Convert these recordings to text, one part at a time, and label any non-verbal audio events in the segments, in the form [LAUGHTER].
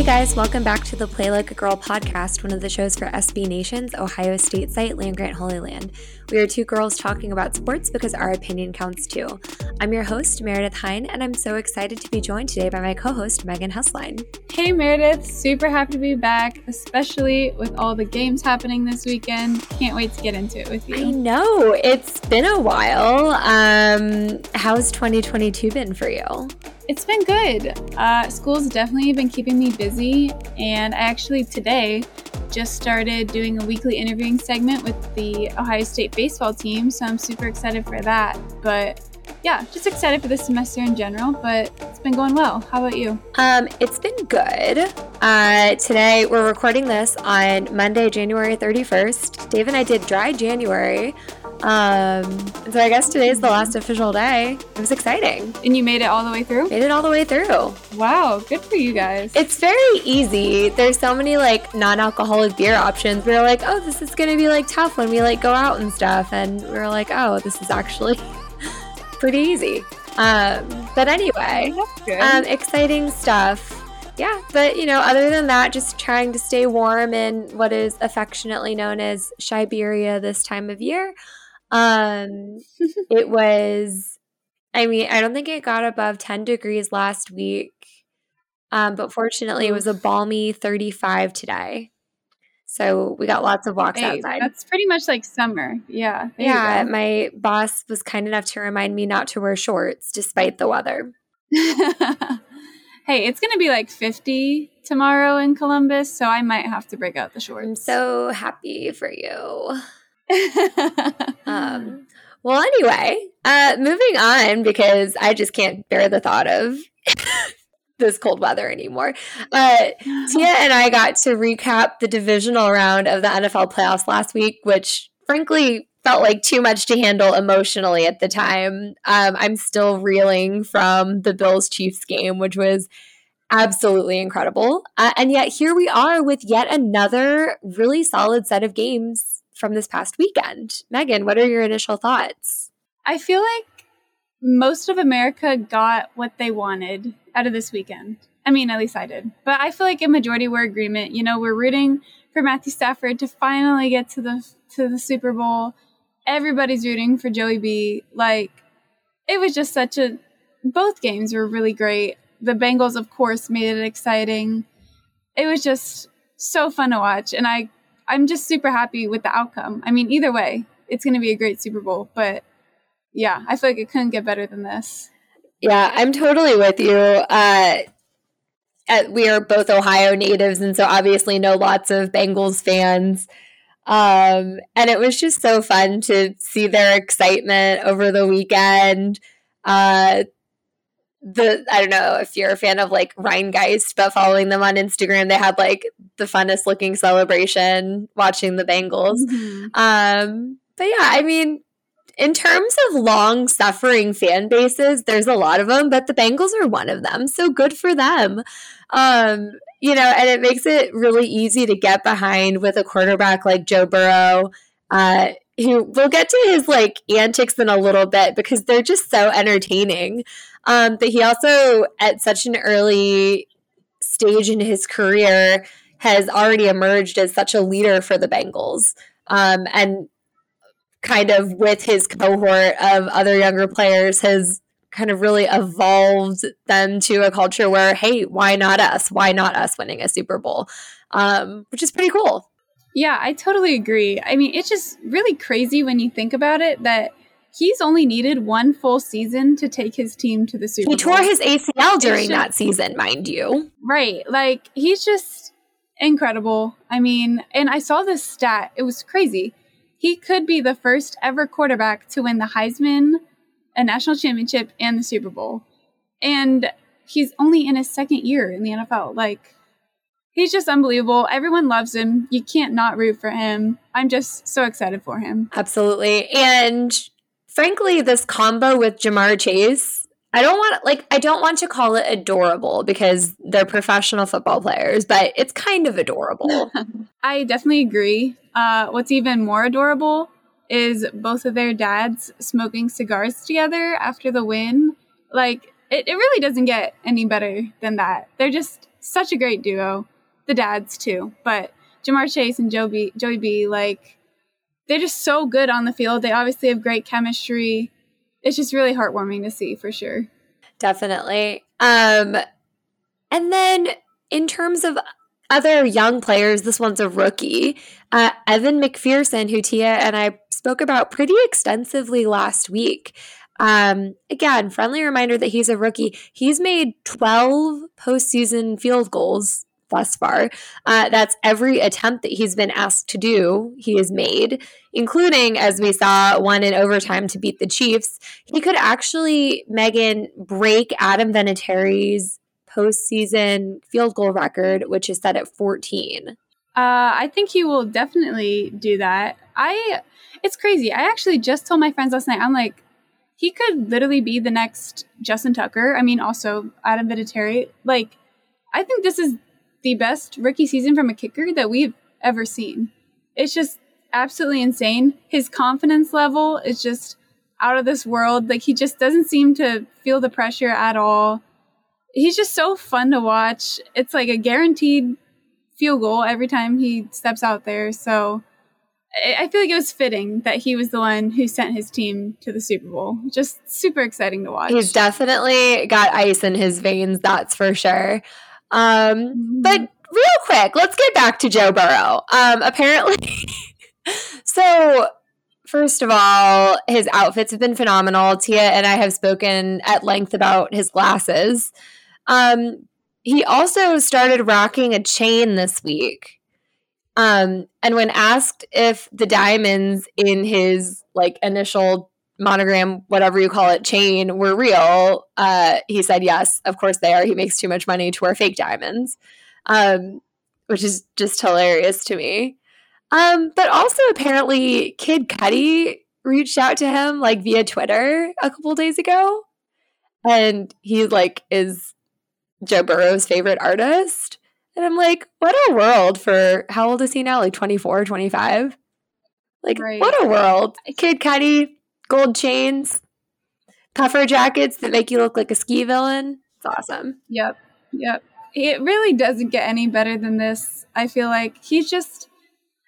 Hey guys, welcome back to the Play Like a Girl podcast, one of the shows for SB Nation's Ohio State site, Land Grant Holy Land. We are two girls talking about sports because our opinion counts too. I'm your host, Meredith Hine, and I'm so excited to be joined today by my co host, Megan Husline. Hey Meredith, super happy to be back, especially with all the games happening this weekend. Can't wait to get into it with you. I know, it's been a while. Um, how's 2022 been for you? It's been good. Uh, school's definitely been keeping me busy, and I actually today just started doing a weekly interviewing segment with the Ohio State baseball team, so I'm super excited for that. But yeah, just excited for the semester in general, but it's been going well. How about you? Um, it's been good. Uh, today we're recording this on Monday, January 31st. Dave and I did dry January. Um, so I guess today's the last official day. It was exciting. And you made it all the way through? Made it all the way through. Wow, good for you guys. It's very easy. There's so many like non-alcoholic beer options. We are like, oh, this is gonna be like tough when we like go out and stuff. And we are like, oh, this is actually [LAUGHS] pretty easy. Um, but anyway, um, exciting stuff yeah, but you know, other than that, just trying to stay warm in what is affectionately known as Siberia this time of year. Um, [LAUGHS] it was, I mean, I don't think it got above 10 degrees last week. Um, but fortunately, it was a balmy 35 today. So we got lots of walks hey, outside. That's pretty much like summer. Yeah. Yeah. My boss was kind enough to remind me not to wear shorts despite the weather. [LAUGHS] hey, it's going to be like 50 tomorrow in Columbus. So I might have to break out the shorts. I'm so happy for you. [LAUGHS] um, well, anyway, uh, moving on because I just can't bear the thought of [LAUGHS] this cold weather anymore. Uh, Tia and I got to recap the divisional round of the NFL playoffs last week, which frankly felt like too much to handle emotionally at the time. Um, I'm still reeling from the Bills Chiefs game, which was absolutely incredible. Uh, and yet here we are with yet another really solid set of games from this past weekend. Megan, what are your initial thoughts? I feel like most of America got what they wanted out of this weekend. I mean, at least I did. But I feel like a majority were agreement. You know, we're rooting for Matthew Stafford to finally get to the to the Super Bowl. Everybody's rooting for Joey B. Like it was just such a both games were really great. The Bengals of course made it exciting. It was just so fun to watch and I I'm just super happy with the outcome. I mean, either way, it's going to be a great Super Bowl. But yeah, I feel like it couldn't get better than this. Yeah, I'm totally with you. Uh, we are both Ohio natives, and so obviously know lots of Bengals fans. Um, and it was just so fun to see their excitement over the weekend. Uh, the I don't know if you're a fan of like Rhinegeist, but following them on Instagram, they had like the funnest looking celebration watching the Bengals. Mm-hmm. Um, but yeah, I mean, in terms of long suffering fan bases, there's a lot of them, but the Bengals are one of them. So good for them. Um, you know, and it makes it really easy to get behind with a quarterback like Joe Burrow. Uh, who [LAUGHS] we'll get to his like antics in a little bit because they're just so entertaining. Um, but he also, at such an early stage in his career, has already emerged as such a leader for the Bengals. Um, and kind of with his cohort of other younger players has kind of really evolved them to a culture where, hey, why not us? Why not us winning a Super Bowl? Um, which is pretty cool. Yeah, I totally agree. I mean, it's just really crazy when you think about it that he's only needed one full season to take his team to the Super Bowl. He tore his ACL during that season, mind you. Right. Like, he's just incredible. I mean, and I saw this stat, it was crazy. He could be the first ever quarterback to win the Heisman, a national championship, and the Super Bowl. And he's only in his second year in the NFL. Like, he's just unbelievable. Everyone loves him. You can't not root for him. I'm just so excited for him. Absolutely. And frankly, this combo with Ja'Marr Chase, I don't want like I don't want to call it adorable because they're professional football players, but it's kind of adorable. [LAUGHS] I definitely agree. Uh, what's even more adorable is both of their dads smoking cigars together after the win. Like it, it really doesn't get any better than that. They're just such a great duo the dads too. But Ja'Marr Chase and Joey, Joey B, like, they're just so good on the field. They obviously have great chemistry. It's just really heartwarming to see for sure. Definitely. Um, and then in terms of other young players, this one's a rookie, uh, Evan McPherson, who Tia and I spoke about pretty extensively last week. Um, again, friendly reminder that he's a rookie. He's made 12 postseason field goals thus far. Uh, that's every attempt that he's been asked to do, he has made, including, as we saw, one in overtime to beat the Chiefs. He could actually, Megan, break Adam Vinatieri's postseason field goal record, which is set at 14. Uh, I think he will definitely do that. I, it's crazy. I actually just told my friends last night, I'm like, he could literally be the next Justin Tucker. I mean, also Adam Vinatieri. Like, I think this is the best rookie season from a kicker that we've ever seen. It's just absolutely insane. His confidence level is just out of this world. Like he just doesn't seem to feel the pressure at all. He's just so fun to watch. It's like a guaranteed field goal every time he steps out there. So I feel like it was fitting that he was the one who sent his team to the Super Bowl. Just super exciting to watch. He's definitely got ice in his veins, that's for sure. Um, mm-hmm. But real quick, let's get back to Joe Burrow. Um, apparently, [LAUGHS] so first of all, his outfits have been phenomenal. Tia and I have spoken at length about his glasses. Um, he also started rocking a chain this week. Um, and when asked if the diamonds in his like initial monogram, whatever you call it, chain were real, uh, he said, yes, of course they are. He makes too much money to wear fake diamonds, um, which is just hilarious to me. Um, but also, apparently, Kid Cudi reached out to him like via Twitter a couple days ago. And he like is Joe Burrow's favorite artist. And I'm like, what a world for how old is he now? Like 24, 25? Like, right. what a world. Kid Cudi, gold chains, puffer jackets that make you look like a ski villain. It's awesome. Yep. Yep. It really doesn't get any better than this. I feel like he's just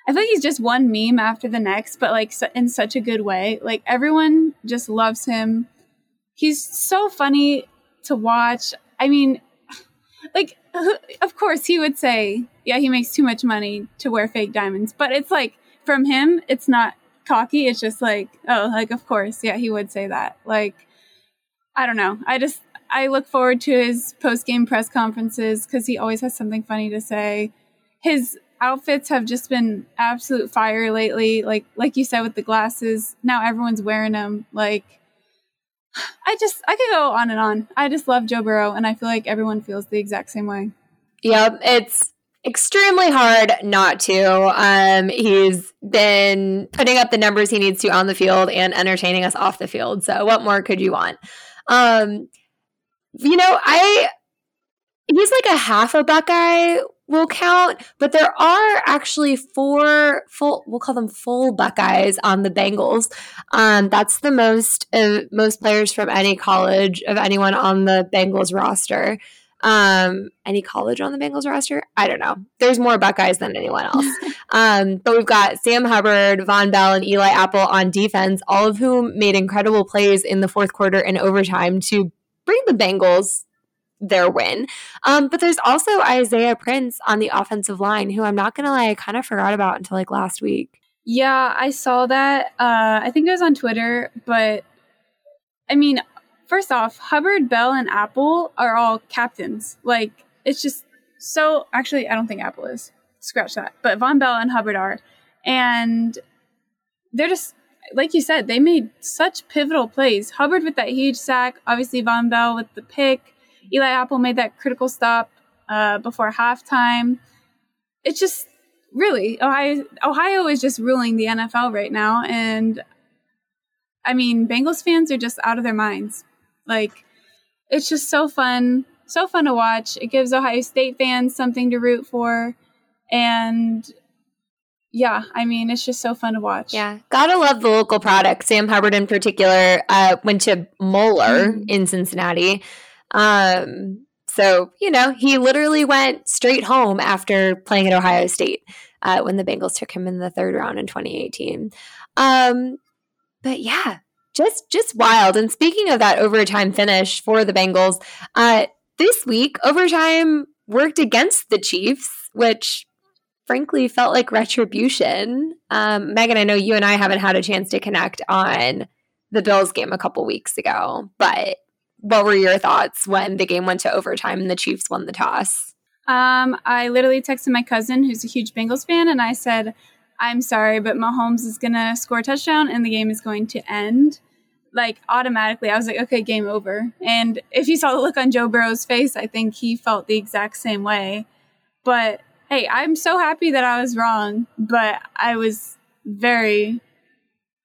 I feel like he's just one meme after the next, but like in such a good way. Like everyone just loves him. He's so funny to watch. I mean, [SIGHS] like of course he would say, yeah, he makes too much money to wear fake diamonds, but it's like from him, it's not cocky. It's just like, oh, like of course, yeah, he would say that. Like, I don't know. I just I look forward to his post game press conferences because he always has something funny to say. His outfits have just been absolute fire lately. Like like you said with the glasses, now everyone's wearing them. Like. I just I could go on and on. I just love Joe Burrow and I feel like everyone feels the exact same way. Yeah, it's extremely hard not to. Um, he's been putting up the numbers he needs to on the field and entertaining us off the field. So, what more could you want? Um, you know, I he's like a half a Buckeye will count, but there are actually four full. We'll call them full Buckeyes on the Bengals. Um, that's the most uh, most players from any college of anyone on the Bengals roster. Um, any college on the Bengals roster? I don't know. There's more Buckeyes than anyone else. [LAUGHS] um, but we've got Sam Hubbard, Vonn Bell, and Eli Apple on defense, all of whom made incredible plays in the fourth quarter and overtime to bring the Bengals their win. Um, but there's also Isaiah Prince on the offensive line, who I'm not gonna lie, I kind of forgot about until like last week. Yeah, I saw that. Uh, I think it was on Twitter, but I mean, first off, Hubbard, Bell, and Apple are all captains. Like, it's just so. Actually, I don't think Apple is. Scratch that. But Vonn Bell and Hubbard are. And they're just, like you said, they made such pivotal plays. Hubbard with that huge sack, obviously, Vonn Bell with the pick. Eli Apple made that critical stop uh, before halftime. It's just really Ohio. Ohio is just ruling the NFL right now, and I mean, Bengals fans are just out of their minds. Like, it's just so fun, so fun to watch. It gives Ohio State fans something to root for. And yeah, I mean, it's just so fun to watch. Yeah. Gotta love the local product. Sam Hubbard, in particular, uh, went to Moeller mm-hmm. in Cincinnati. Um, so, you know, he literally went straight home after playing at Ohio State uh, when the Bengals took him in the third round in 2018. Um, but yeah, just just wild. And speaking of that overtime finish for the Bengals, uh, this week overtime worked against the Chiefs, which frankly felt like retribution. Um, Megan, I know you and I haven't had a chance to connect on the Bills game a couple weeks ago, but what were your thoughts when the game went to overtime and the Chiefs won the toss? Um, I literally texted my cousin, who's a huge Bengals fan, and I said, I'm sorry, but Mahomes is going to score a touchdown and the game is going to end. Like automatically, I was like, okay, game over. And if you saw the look on Joe Burrow's face, I think he felt the exact same way. But hey, I'm so happy that I was wrong, but I was very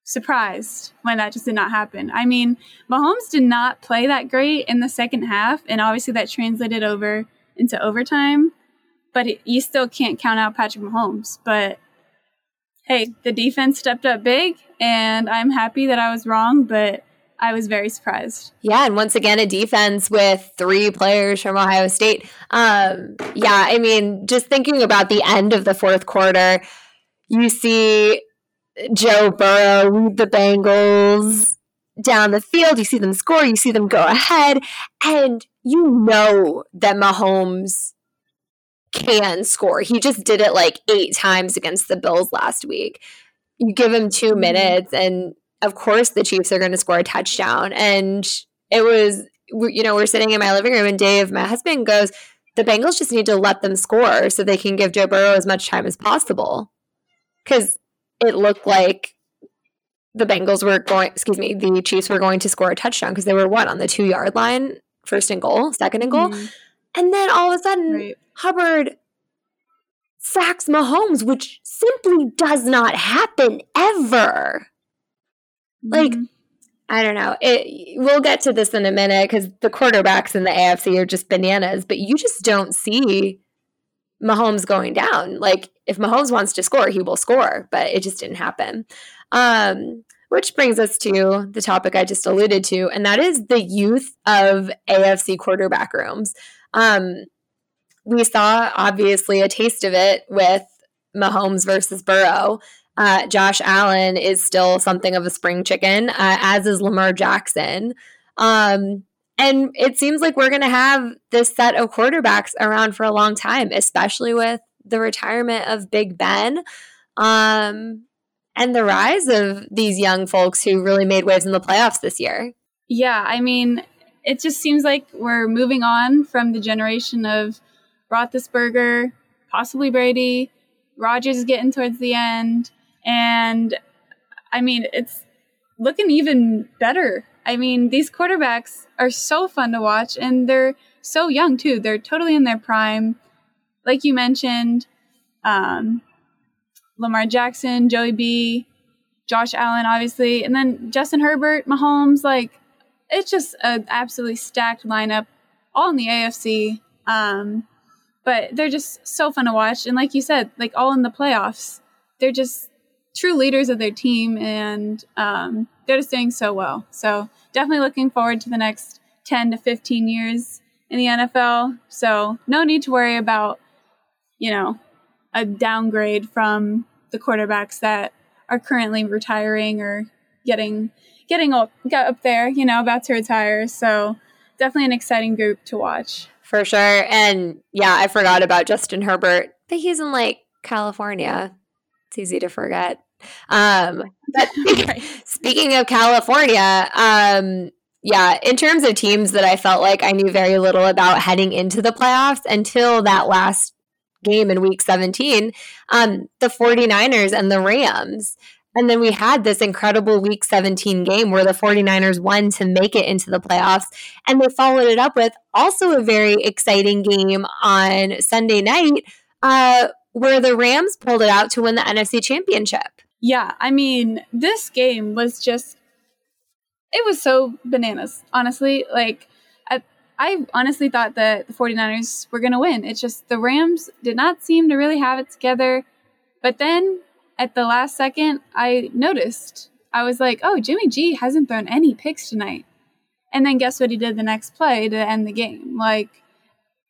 surprised when that just did not happen. I mean, Mahomes did not play that great in the second half, and obviously that translated over into overtime. But it, you still can't count out Patrick Mahomes. But hey, the defense stepped up big, and I'm happy that I was wrong, but I was very surprised. Yeah, and once again, a defense with three players from Ohio State. Um, yeah, I mean, just thinking about the end of the fourth quarter, you see Joe Burrow lead the Bengals down the field. You see them score, you see them go ahead, and you know that Mahomes can score. He just did it like eight times against the Bills last week. You give him two mm-hmm. minutes, and of course, the Chiefs are going to score a touchdown. And it was, you know, we're sitting in my living room, and Dave, my husband, goes, The Bengals just need to let them score so they can give Joe Burrow as much time as possible. Because it looked like the Bengals were going, excuse me, the Chiefs were going to score a touchdown because they were what on the two yard line, first and goal, second and goal. Mm-hmm. And then all of a sudden, right. Hubbard sacks Mahomes, which simply does not happen ever. Mm-hmm. Like, I don't know. It, we'll get to this in a minute because the quarterbacks in the AFC are just bananas, but you just don't see Mahomes going down. Like, if Mahomes wants to score, he will score, but it just didn't happen. Um, which brings us to the topic I just alluded to, and that is the youth of AFC quarterback rooms. Um, we saw obviously a taste of it with Mahomes versus Burrow. Uh, Josh Allen is still something of a spring chicken, uh, as is Lamar Jackson. Um, and it seems like we're going to have this set of quarterbacks around for a long time, especially with the retirement of Big Ben um, and the rise of these young folks who really made waves in the playoffs this year. Yeah, I mean, it just seems like we're moving on from the generation of Roethlisberger, possibly Brady. Rodgers is getting towards the end. And I mean, it's looking even better. I mean, these quarterbacks are so fun to watch and they're so young too. They're totally in their prime. Like you mentioned, um, Lamar Jackson, Joey B, Josh Allen, obviously, and then Justin Herbert, Mahomes. Like, it's just an absolutely stacked lineup, all in the AFC. Um, but they're just so fun to watch. And like you said, like all in the playoffs, they're just true leaders of their team and um, they're just doing so well. So definitely looking forward to the next 10 to 15 years in the NFL. So no need to worry about, you know, a downgrade from the quarterbacks that are currently retiring or getting getting up, up there, you know, about to retire. So definitely an exciting group to watch. For sure. And yeah, I forgot about Justin Herbert, but he's in like California. It's easy to forget. Um, but [LAUGHS] speaking of California, um, yeah, in terms of teams that I felt like I knew very little about heading into the playoffs until that last game in week 17, um, the 49ers and the Rams. And then we had this incredible week 17 game where the 49ers won to make it into the playoffs. And they followed it up with also a very exciting game on Sunday night uh, where the Rams pulled it out to win the NFC championship. Yeah, I mean, this game was just, it was so bananas, honestly. Like, I, I honestly thought that the 49ers were going to win. It's just the Rams did not seem to really have it together. But then at the last second, I noticed. I was like, oh, Jimmy G hasn't thrown any picks tonight. And then guess what he did the next play to end the game? Like,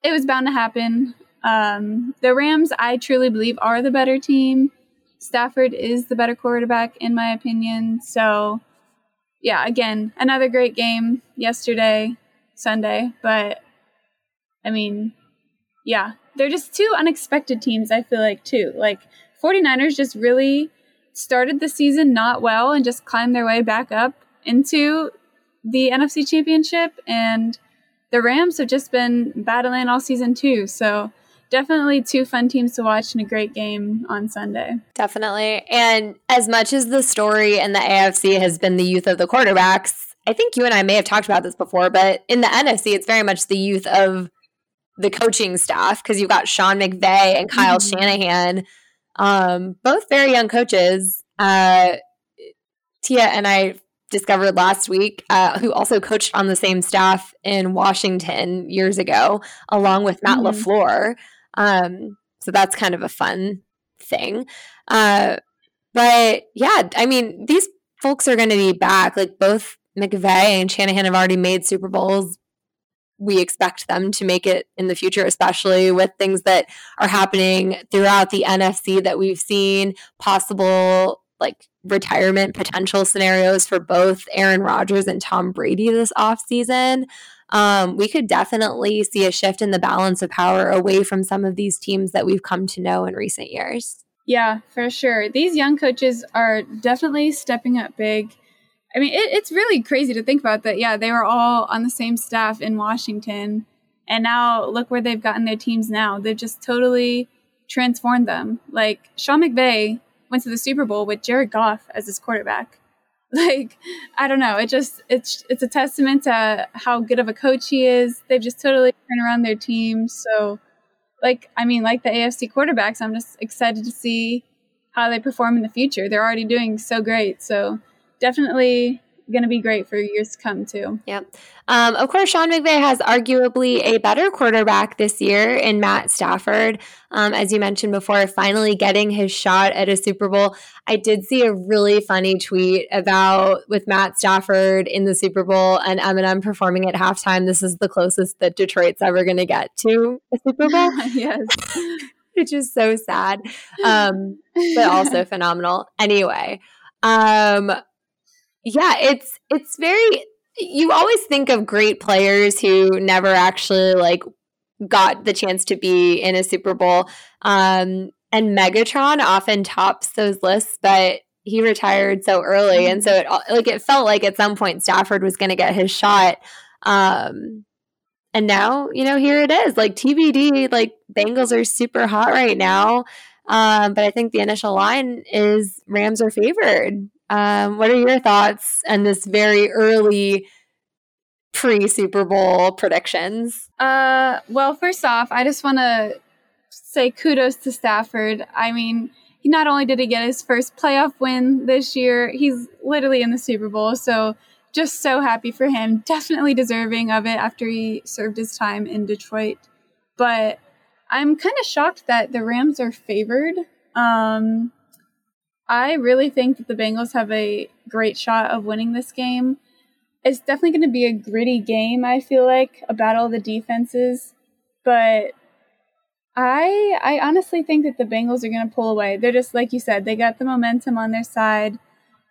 it was bound to happen. Um, the Rams, I truly believe, are the better team. Stafford is the better quarterback, in my opinion. So, yeah, again, another great game yesterday, Sunday. But, I mean, yeah, they're just two unexpected teams, I feel like, too. Like, 49ers just really started the season not well and just climbed their way back up into the NFC Championship. And the Rams have just been battling all season too. So definitely two fun teams to watch and a great game on Sunday. Definitely. And as much as the story in the AFC has been the youth of the quarterbacks, I think you and I may have talked about this before, but in the NFC, it's very much the youth of the coaching staff because you've got Sean McVay and Kyle mm-hmm. Shanahan um, both very young coaches. Uh, Tia and I discovered last week, uh, who also coached on the same staff in Washington years ago, along with Matt mm-hmm. LaFleur. Um, so that's kind of a fun thing. Uh, but yeah, I mean, these folks are going to be back. Like both McVay and Shanahan have already made Super Bowls we expect them to make it in the future, especially with things that are happening throughout the NFC that we've seen, possible like retirement potential scenarios for both Aaron Rodgers and Tom Brady this offseason. Um, we could definitely see a shift in the balance of power away from some of these teams that we've come to know in recent years. Yeah, for sure. These young coaches are definitely stepping up big. I mean, it, it's really crazy to think about that. Yeah, they were all on the same staff in Washington, and now look where they've gotten their teams now. They've just totally transformed them. Like Sean McVay went to the Super Bowl with Jared Goff as his quarterback. [LAUGHS] Like, I don't know. It just it's it's a testament to how good of a coach he is. They've just totally turned around their team. So, like, I mean, like the AFC quarterbacks, I'm just excited to see how they perform in the future. They're already doing so great. So definitely going to be great for years to come too. Yep. Um, of course, Sean McVay has arguably a better quarterback this year in Matt Stafford. Um, as you mentioned before, finally getting his shot at a Super Bowl. I did see a really funny tweet about with Matt Stafford in the Super Bowl and Eminem performing at halftime. This is the closest that Detroit's ever going to get to a Super [LAUGHS] Bowl. yes. [LAUGHS] Which is so sad, um, but also [LAUGHS] phenomenal. Anyway, um, yeah, it's it's very you always think of great players who never actually like got the chance to be in a Super Bowl. Um, and Megatron often tops those lists, but he retired so early, and so it like it felt like at some point Stafford was going to get his shot. Um, and now you know here it is, like TBD. Like Bengals are super hot right now, um, but I think the initial line is Rams are favored. Um, what are your thoughts on this very early pre Super Bowl predictions? Uh, well, first off, I just want to say kudos to Stafford. I mean, he not only did he get his first playoff win this year, he's literally in the Super Bowl. So just so happy for him. Definitely deserving of it after he served his time in Detroit. But I'm kind of shocked that the Rams are favored. Um, I really think that the Bengals have a great shot of winning this game. it's definitely going to be a gritty game, I feel like, a battle of the defenses. But I I honestly think that the Bengals are going to pull away. They're just like you said, they got the momentum on their side.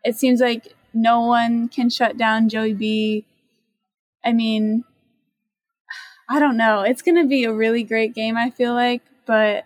It seems like no one can shut down Joey B. I mean, [SIGHS] I don't know. It's going to be a really great game, I feel like, but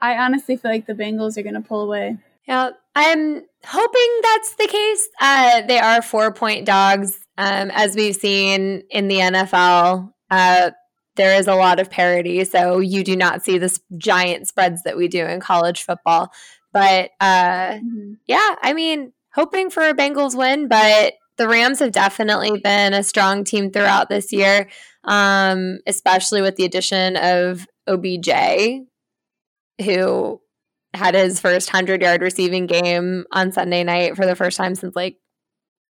I honestly feel like the Bengals are going to pull away. Yeah, I'm hoping that's the case. Uh, they are four point dogs, um, as we've seen in the NFL. Uh, there is a lot of parity, so you do not see this giant spreads that we do in college football. But uh, mm-hmm. yeah, I mean, hoping for a Bengals win, but the Rams have definitely been a strong team throughout this year, um, especially with the addition of OBJ, who had his first 100 yard receiving game on Sunday night for the first time since like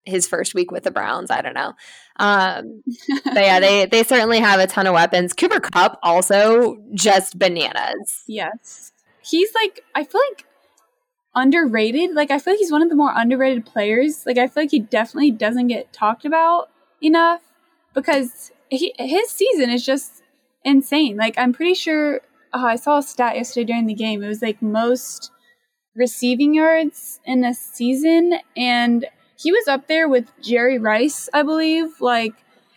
his first week with the Browns. I don't know. Um, [LAUGHS] but yeah, they, they certainly have a ton of weapons. Cooper Kupp also just bananas. Yes. He's like, I feel like underrated. Like, I feel like he's one of the more underrated players. Like, I feel like he definitely doesn't get talked about enough because he, his season is just insane. Like, I'm pretty sure oh, I saw a stat yesterday during the game. It was like most receiving yards in a season, and he was up there with Jerry Rice, I believe. Like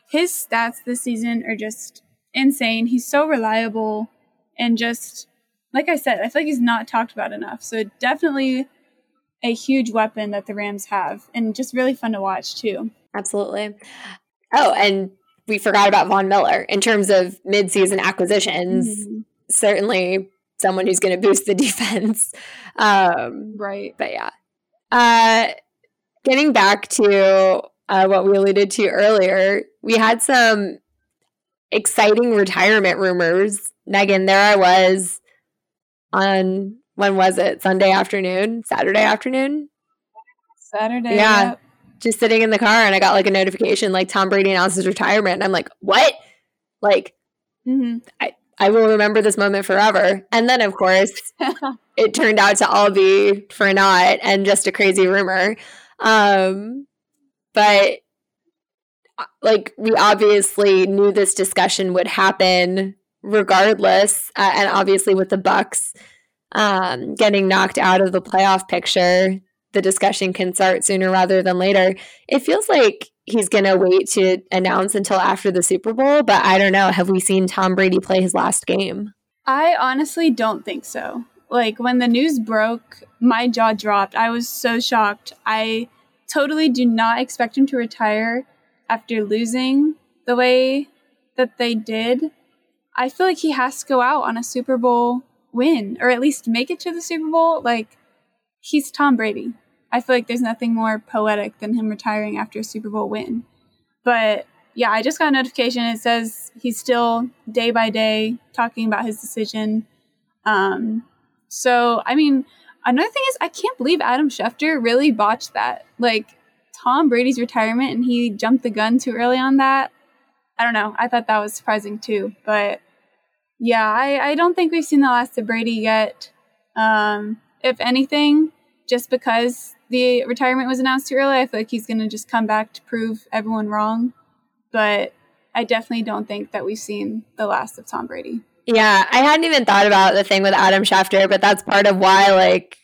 his stats this season are just insane. He's so reliable and just like I said, I feel like he's not talked about enough. So definitely a huge weapon that the Rams have and just really fun to watch too. Absolutely. Oh, and we forgot about Von Miller in terms of midseason acquisitions. Mm-hmm certainly someone who's going to boost the [LAUGHS] defense. Um, right. But yeah. Uh, getting back to uh, what we alluded to earlier, we had some exciting retirement rumors. Megan, there I was on when was it? Sunday afternoon, Saturday afternoon, Saturday. Yeah, yep. just sitting in the car, and I got like a notification like Tom Brady announces retirement. I'm like, what? Like, mm-hmm. I I will remember this moment forever. And then, of course, [LAUGHS] it turned out to all be for naught and just a crazy rumor. Um, but uh, like, we obviously knew this discussion would happen regardless. Uh, and obviously, with the Bucs um, getting knocked out of the playoff picture, the discussion can start sooner rather than later. It feels like he's going to wait to announce until after the Super Bowl, but I don't know. Have we seen Tom Brady play his last game? I honestly don't think so. Like when the news broke, my jaw dropped. I was so shocked. I totally do not expect him to retire after losing the way that they did. I feel like he has to go out on a Super Bowl win or at least make it to the Super Bowl. Like he's Tom Brady. I feel like there's nothing more poetic than him retiring after a Super Bowl win. But yeah, I just got a notification. It says he's still day by day talking about his decision. Um, so, I mean, another thing is, I can't believe Adam Schefter really botched that. Like, Tom Brady's retirement and he jumped the gun too early on that. I don't know. I thought that was surprising too. But yeah, I, I don't think we've seen the last of Brady yet. Um, if anything, just because the retirement was announced too early, I feel like he's going to just come back to prove everyone wrong. But I definitely don't think that we've seen the last of Tom Brady. Yeah, I hadn't even thought about the thing with Adam Schefter, but that's part of why, like,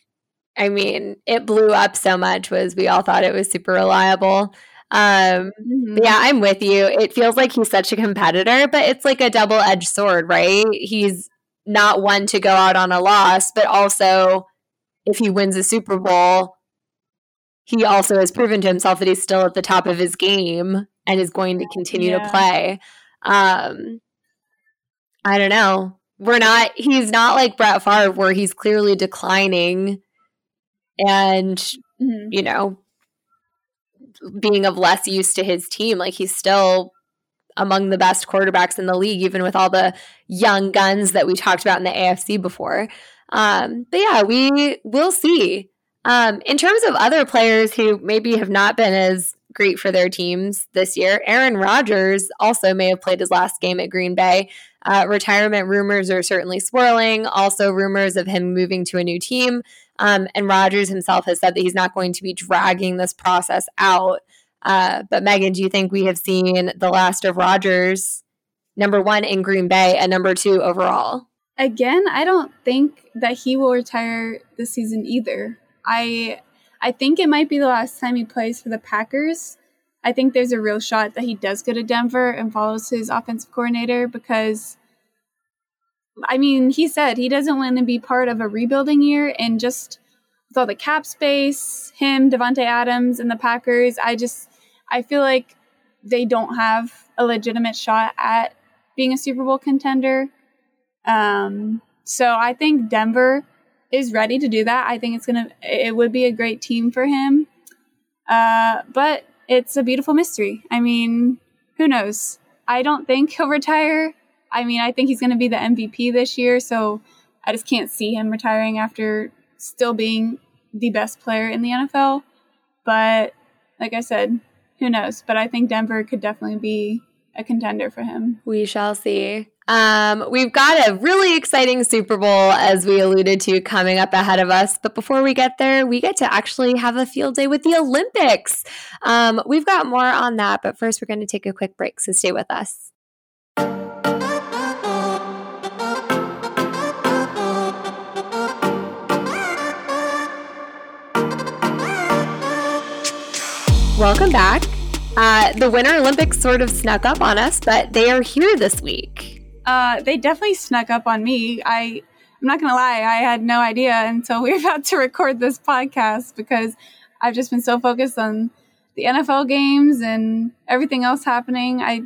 I mean, it blew up so much was we all thought it was super reliable. Um, mm-hmm. yeah, I'm with you. It feels like he's such a competitor, but it's like a double edged sword, right? He's not one to go out on a loss, but also if he wins a Super Bowl, he also has proven to himself that he's still at the top of his game and is going to continue yeah. to play. Um, I don't know. We're not, he's not like Brett Favre where he's clearly declining and, mm-hmm. you know, being of less use to his team. Like he's still among the best quarterbacks in the league, even with all the young guns that we talked about in the AFC before. Um, but yeah, we will see. Um, in terms of other players who maybe have not been as great for their teams this year, Aaron Rodgers also may have played his last game at Green Bay. Uh, retirement rumors are certainly swirling. Also, rumors of him moving to a new team. Um, and Rodgers himself has said that he's not going to be dragging this process out. Uh, but Megan, do you think we have seen the last of Rodgers, number one in Green Bay and number two overall? Again, I don't think that he will retire this season either. I I think it might be the last time he plays for the Packers. I think there's a real shot that he does go to Denver and follows his offensive coordinator because I mean, he said he doesn't want to be part of a rebuilding year and just with all the cap space, him, Davante Adams, and the Packers, I just I feel like they don't have a legitimate shot at being a Super Bowl contender. Um, so I think Denver is ready to do that. I think it's gonna it would be a great team for him. Uh, but it's a beautiful mystery. I mean, who knows? I don't think [LAUGHS] he'll retire. I mean, I think he's going to be the MVP this year, so I just can't see him retiring after still being the best player in the NFL. But like I said, who knows? But I think Denver could definitely be a contender for him. We shall see. Um, we've got a really exciting Super Bowl, as we alluded to, coming up ahead of us. But before we get there, we get to actually have a field day with the Olympics. Um, we've got more on that, but first, we're going to take a quick break, so stay with us. Welcome back. Uh, the Winter Olympics sort of snuck up on us, but they are here this week. Uh, they definitely snuck up on me. I, I'm not gonna lie, I had no idea until we were [LAUGHS] about to record this podcast because I've just been so focused on the NFL games and everything else happening. I,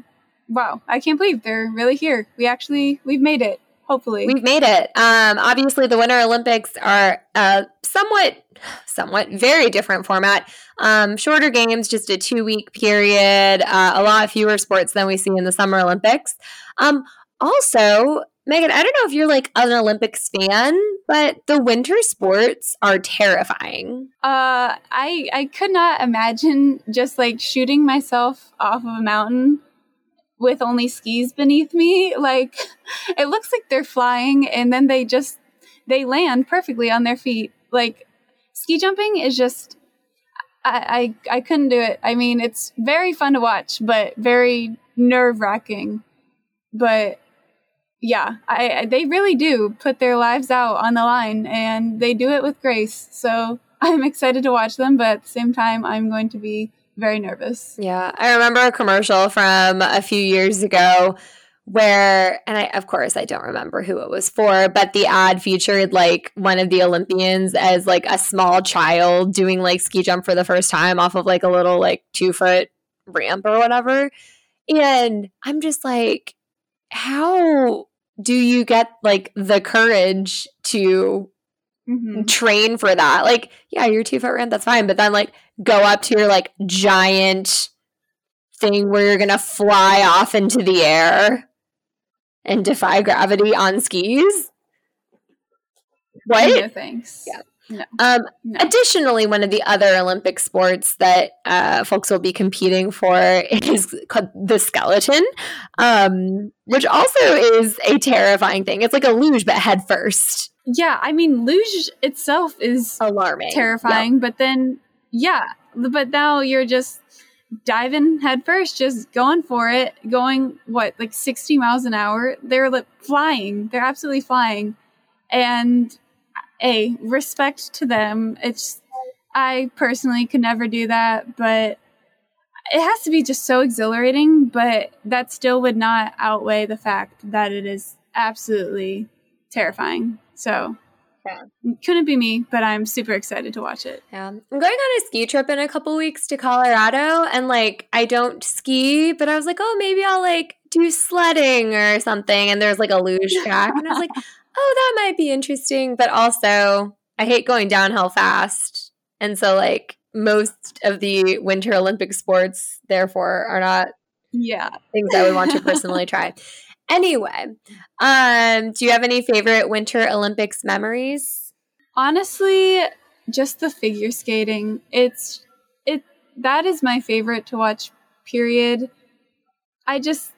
wow, I can't believe they're really here. We actually, we've made it. Hopefully, we've made it. Um, obviously, the Winter Olympics are uh, somewhat, somewhat very different format. Um, shorter games, just a two week period. Uh, a lot fewer sports than we see in the Summer Olympics. Um, also, Megan, I don't know if you're like an Olympics fan, but the winter sports are terrifying. Uh, I I could not imagine just like shooting myself off of a mountain with only skis beneath me. Like [LAUGHS] it looks like they're flying and then they just they land perfectly on their feet. Like ski jumping is just I I, I couldn't do it. I mean, it's very fun to watch, but very nerve wracking. But yeah, I they really do put their lives out on the line and they do it with grace. So [LAUGHS] I'm excited to watch them, but at the same time I'm going to be very nervous. Yeah. I remember a commercial from a few years ago where and I of course I don't remember who it was for, but the ad featured like one of the Olympians as like a small child doing like ski jump for the first time off of like a little like two foot ramp or whatever. And I'm just like, how do you get like the courage to mm-hmm. train for that? Like, yeah, your two foot ramp, that's fine, but then like go up to your like giant thing where you're gonna fly off into the air and defy gravity on skis. What? No thanks. Yeah. No. Um, no. Additionally, one of the other Olympic sports that uh, folks will be competing for is called the skeleton, um, which also is a terrifying thing. It's like a luge, but head first. Yeah, I mean, luge itself is alarming, terrifying, yep. but then yeah, but now you're just diving headfirst, just going for it, going what like 60 miles an hour. They're like flying. They're absolutely flying. And a respect to them. It's I personally could never do that, but it has to be just so exhilarating, but that still would not outweigh the fact that it is absolutely terrifying. So yeah. Couldn't be me, but I'm super excited to watch it. Yeah. I'm going on a ski trip in a couple weeks to Colorado and like I don't ski, but I was like, "Oh, maybe I'll like do sledding or something." And there's like a luge [LAUGHS] track and I was like, "Oh, that might be interesting." But also, I hate going downhill fast. And so like most of the winter Olympic sports therefore are not yeah, things I would want to personally try. [LAUGHS] Anyway, um, do you have any favorite Winter Olympics memories? Honestly, just the figure skating. It's it that is my favorite to watch. Period. I just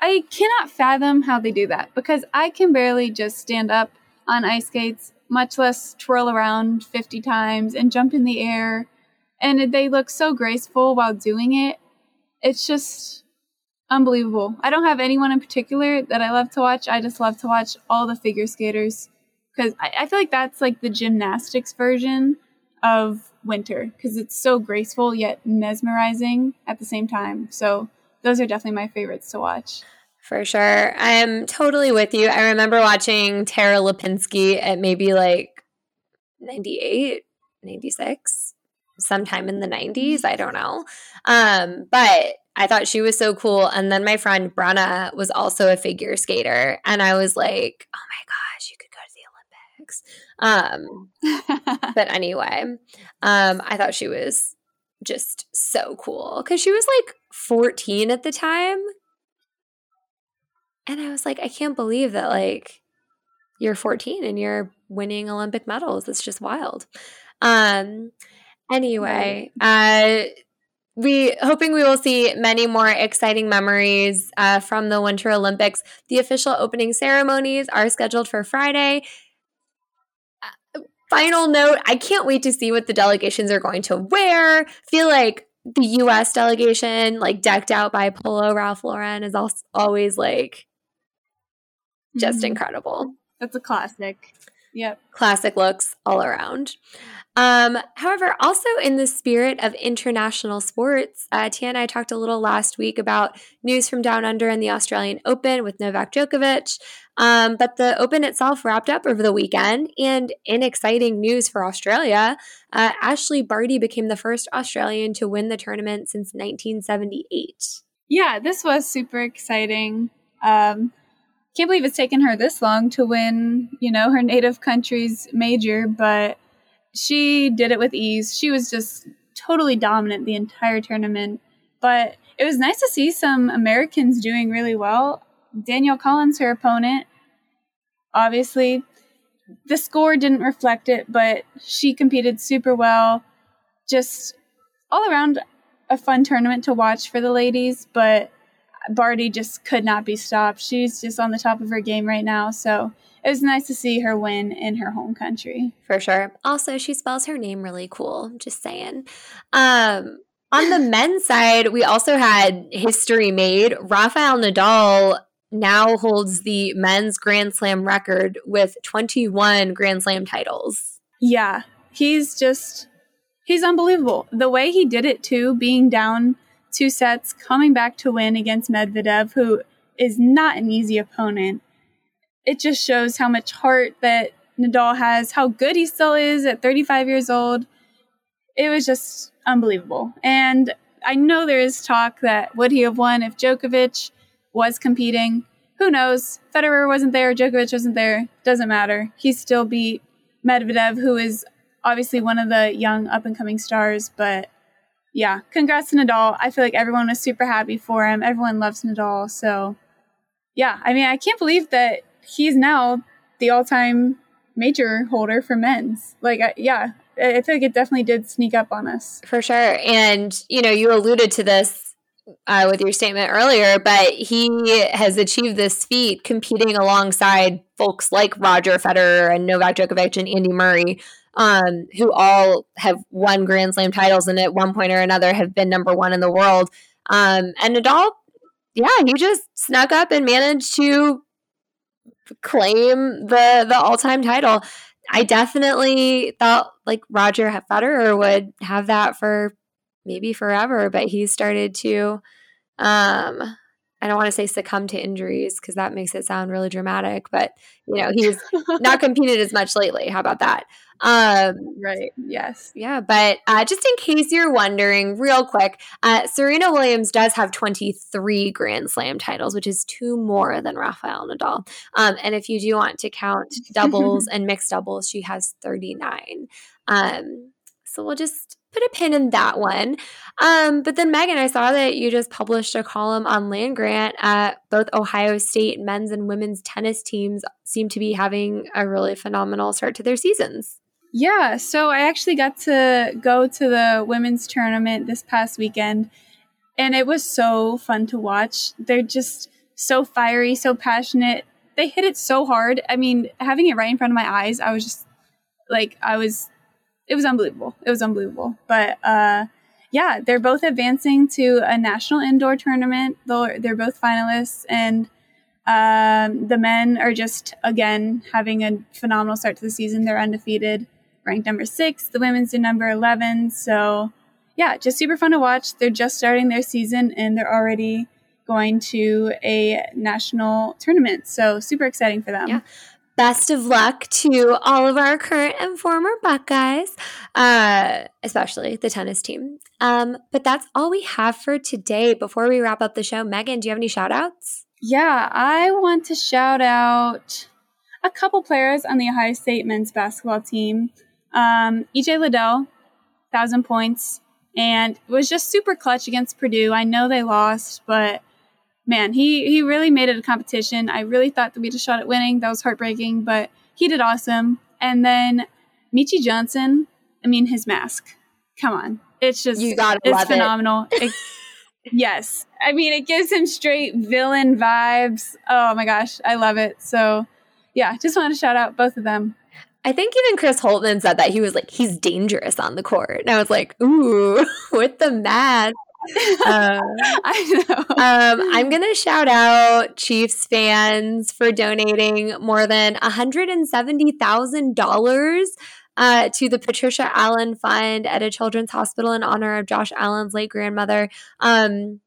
I cannot fathom how they do that because I can barely just stand up on ice skates, much less twirl around 50 times and jump in the air. and they look so graceful while doing it. It's just unbelievable. I don't have anyone in particular that I love to watch. I just love to watch all the figure skaters because I, I feel like that's like the gymnastics version of winter because it's so graceful yet mesmerizing at the same time. So those are definitely my favorites to watch. For sure. I'm totally with you. I remember watching Tara Lipinski at maybe like 98, 96, sometime in the 90s. I don't know. Um, but I thought she was so cool. And then my friend Brenna was also a figure skater. And I was like, oh my gosh, you could go to the Olympics. Um, [LAUGHS] but anyway, um, I thought she was just so cool because she was like 14 at the time. And I was like, I can't believe that, like, you're 14 and you're winning Olympic medals. It's just wild. Um, anyway, uh, we hoping we will see many more exciting memories uh, from the Winter Olympics. The official opening ceremonies are scheduled for Friday. Uh, final note: I can't wait to see what the delegations are going to wear. Feel like the U.S. delegation, like decked out by Polo Ralph Lauren, is also always like just mm-hmm. incredible. That's a classic. Yep. Classic looks all around. Um, however, also in the spirit of international sports, uh, Tia and I talked a little last week about news from Down Under and the Australian Open with Novak Djokovic. Um, but the Open itself wrapped up over the weekend. And in exciting news for Australia, uh, Ashleigh Barty became the first Australian to win the tournament since 1978. Yeah, this was super exciting. Um, can't believe it's taken her this long to win, you know, her native country's major, but she did it with ease. She was just totally dominant the entire tournament. But it was nice to see some Americans doing really well. Danielle Collins, her opponent, obviously, the score didn't reflect it, but she competed super well. Just all around a fun tournament to watch for the ladies, but Barty just could not be stopped. She's just on the top of her game right now. So it was nice to see her win in her home country. For sure. Also, she spells her name really cool. Just saying. Um, on the men's [LAUGHS] side, we also had history made. Rafael Nadal now holds the men's Grand Slam record with 21 Grand Slam titles. Yeah, he's just, he's unbelievable. The way he did it, too, being down two sets, coming back to win against Medvedev, who is not an easy opponent it just shows how much heart that Nadal has, how good he still is at 35 years old. It was just unbelievable. And I know there is talk that would he have won if Djokovic was competing? Who knows? Federer wasn't there, Djokovic wasn't there. Doesn't matter. He still beat Medvedev, who is obviously one of the young up and coming stars. But yeah, congrats to Nadal. I feel like everyone was super happy for him. Everyone loves Nadal. So yeah, I mean, I can't believe that he's now the all-time major holder for men's. Like, uh, yeah, I feel like it definitely did sneak up on us for sure. And you know, you alluded to this uh, with your statement earlier, but he has achieved this feat competing alongside folks like Roger Federer and Novak Djokovic and Andy Murray, um, who all have won Grand Slam titles and at one point or another have been number one in the world. Um, and Nadal, yeah, he just snuck up and managed to claim the the all time title. I definitely thought like Roger Federer would have that for maybe forever, but he started to um I don't want to say succumb to injuries because that makes it sound really dramatic, but you know, he's not [LAUGHS] competed as much lately. How about that? Um, right. Yes. Yeah. But uh, just in case you're wondering, real quick, uh, Serena Williams does have 23 Grand Slam titles, which is two more than Rafael Nadal. Um, and if you do want to count doubles [LAUGHS] and mixed doubles, she has 39. Um, so we'll just put a pin in that one. Um, but then, Megan, I saw that you just published a column on land grant. At both Ohio State men's and women's tennis teams seem to be having a really phenomenal start to their seasons. Yeah, so I actually got to go to the women's tournament this past weekend, and it was so fun to watch. They're just so fiery, so passionate. They hit it so hard. I mean, having it right in front of my eyes, I was just like, I was it was unbelievable. It was unbelievable. But uh, yeah, they're both advancing to a national indoor tournament. They're, they're both finalists, and um, the men are just again having a phenomenal start to the season. They're undefeated, ranked number six. The women's in number eleven. So yeah, just super fun to watch. They're just starting their season, and they're already going to a national tournament. So super exciting for them. Yeah. Best of luck to all of our current and former Buckeyes, uh, especially the tennis team. Um, but that's all we have for today. Before we wrap up the show, Megan, do you have any shout outs? Yeah, I want to shout out a couple players on the Ohio State men's basketball team. Um, EJ Liddell, thousand points, and was just super clutch against Purdue. I know they lost, but man, he he really made it a competition. I really thought that we had a shot at winning. That was heartbreaking, but he did awesome. And then Meechie Johnson, I mean, his mask. Come on, it's just you got it's phenomenal. It. [LAUGHS] It, yes, I mean, it gives him straight villain vibes. Oh my gosh, I love it. So, yeah, just wanted to shout out both of them. I think even Chris Holtmann said that he was like, he's dangerous on the court. And I was like, ooh, [LAUGHS] with the mask. um, [LAUGHS] I know. Um, I'm going to shout out Chiefs fans for donating more than $170,000 uh, to the Patricia Allen Fund at a children's hospital in honor of Josh Allen's late grandmother. Um,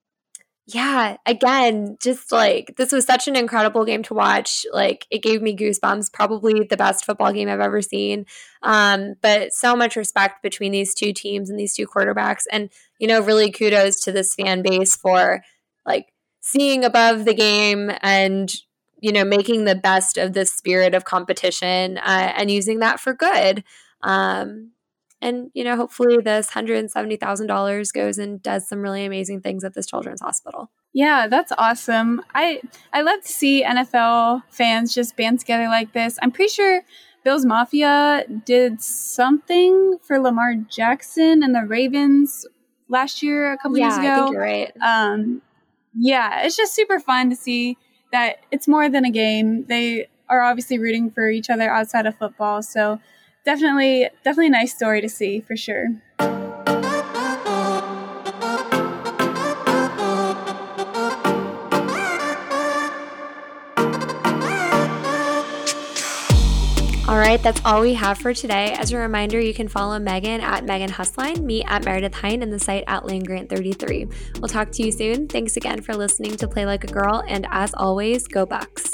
yeah, again, just like this was such an incredible game to watch. Like it gave me goosebumps. Probably the best football game I've ever seen. Um, but so much respect between these two teams and these two quarterbacks. And you know, really kudos to this fan base for like seeing above the game and you know making the best of this spirit of competition uh, and using that for good. Um, and you know hopefully this $170000 goes and does some really amazing things at this children's hospital. Yeah that's awesome. I i love to see nfl fans just band together like this. I'm pretty sure bills mafia did something for lamar jackson and the ravens last year a couple yeah, years ago. I think you're right. Um yeah it's just super fun to see that it's more than a game. They are obviously rooting for each other outside of football so definitely definitely a nice story to see for sure. All right, that's all we have for today. As a reminder, you can follow Megan at Megan Hustline, me at Meredith Hine, and the site at Landgrant33. We'll talk to you soon. Thanks again for listening to Play Like a Girl, and as always, go Bucks.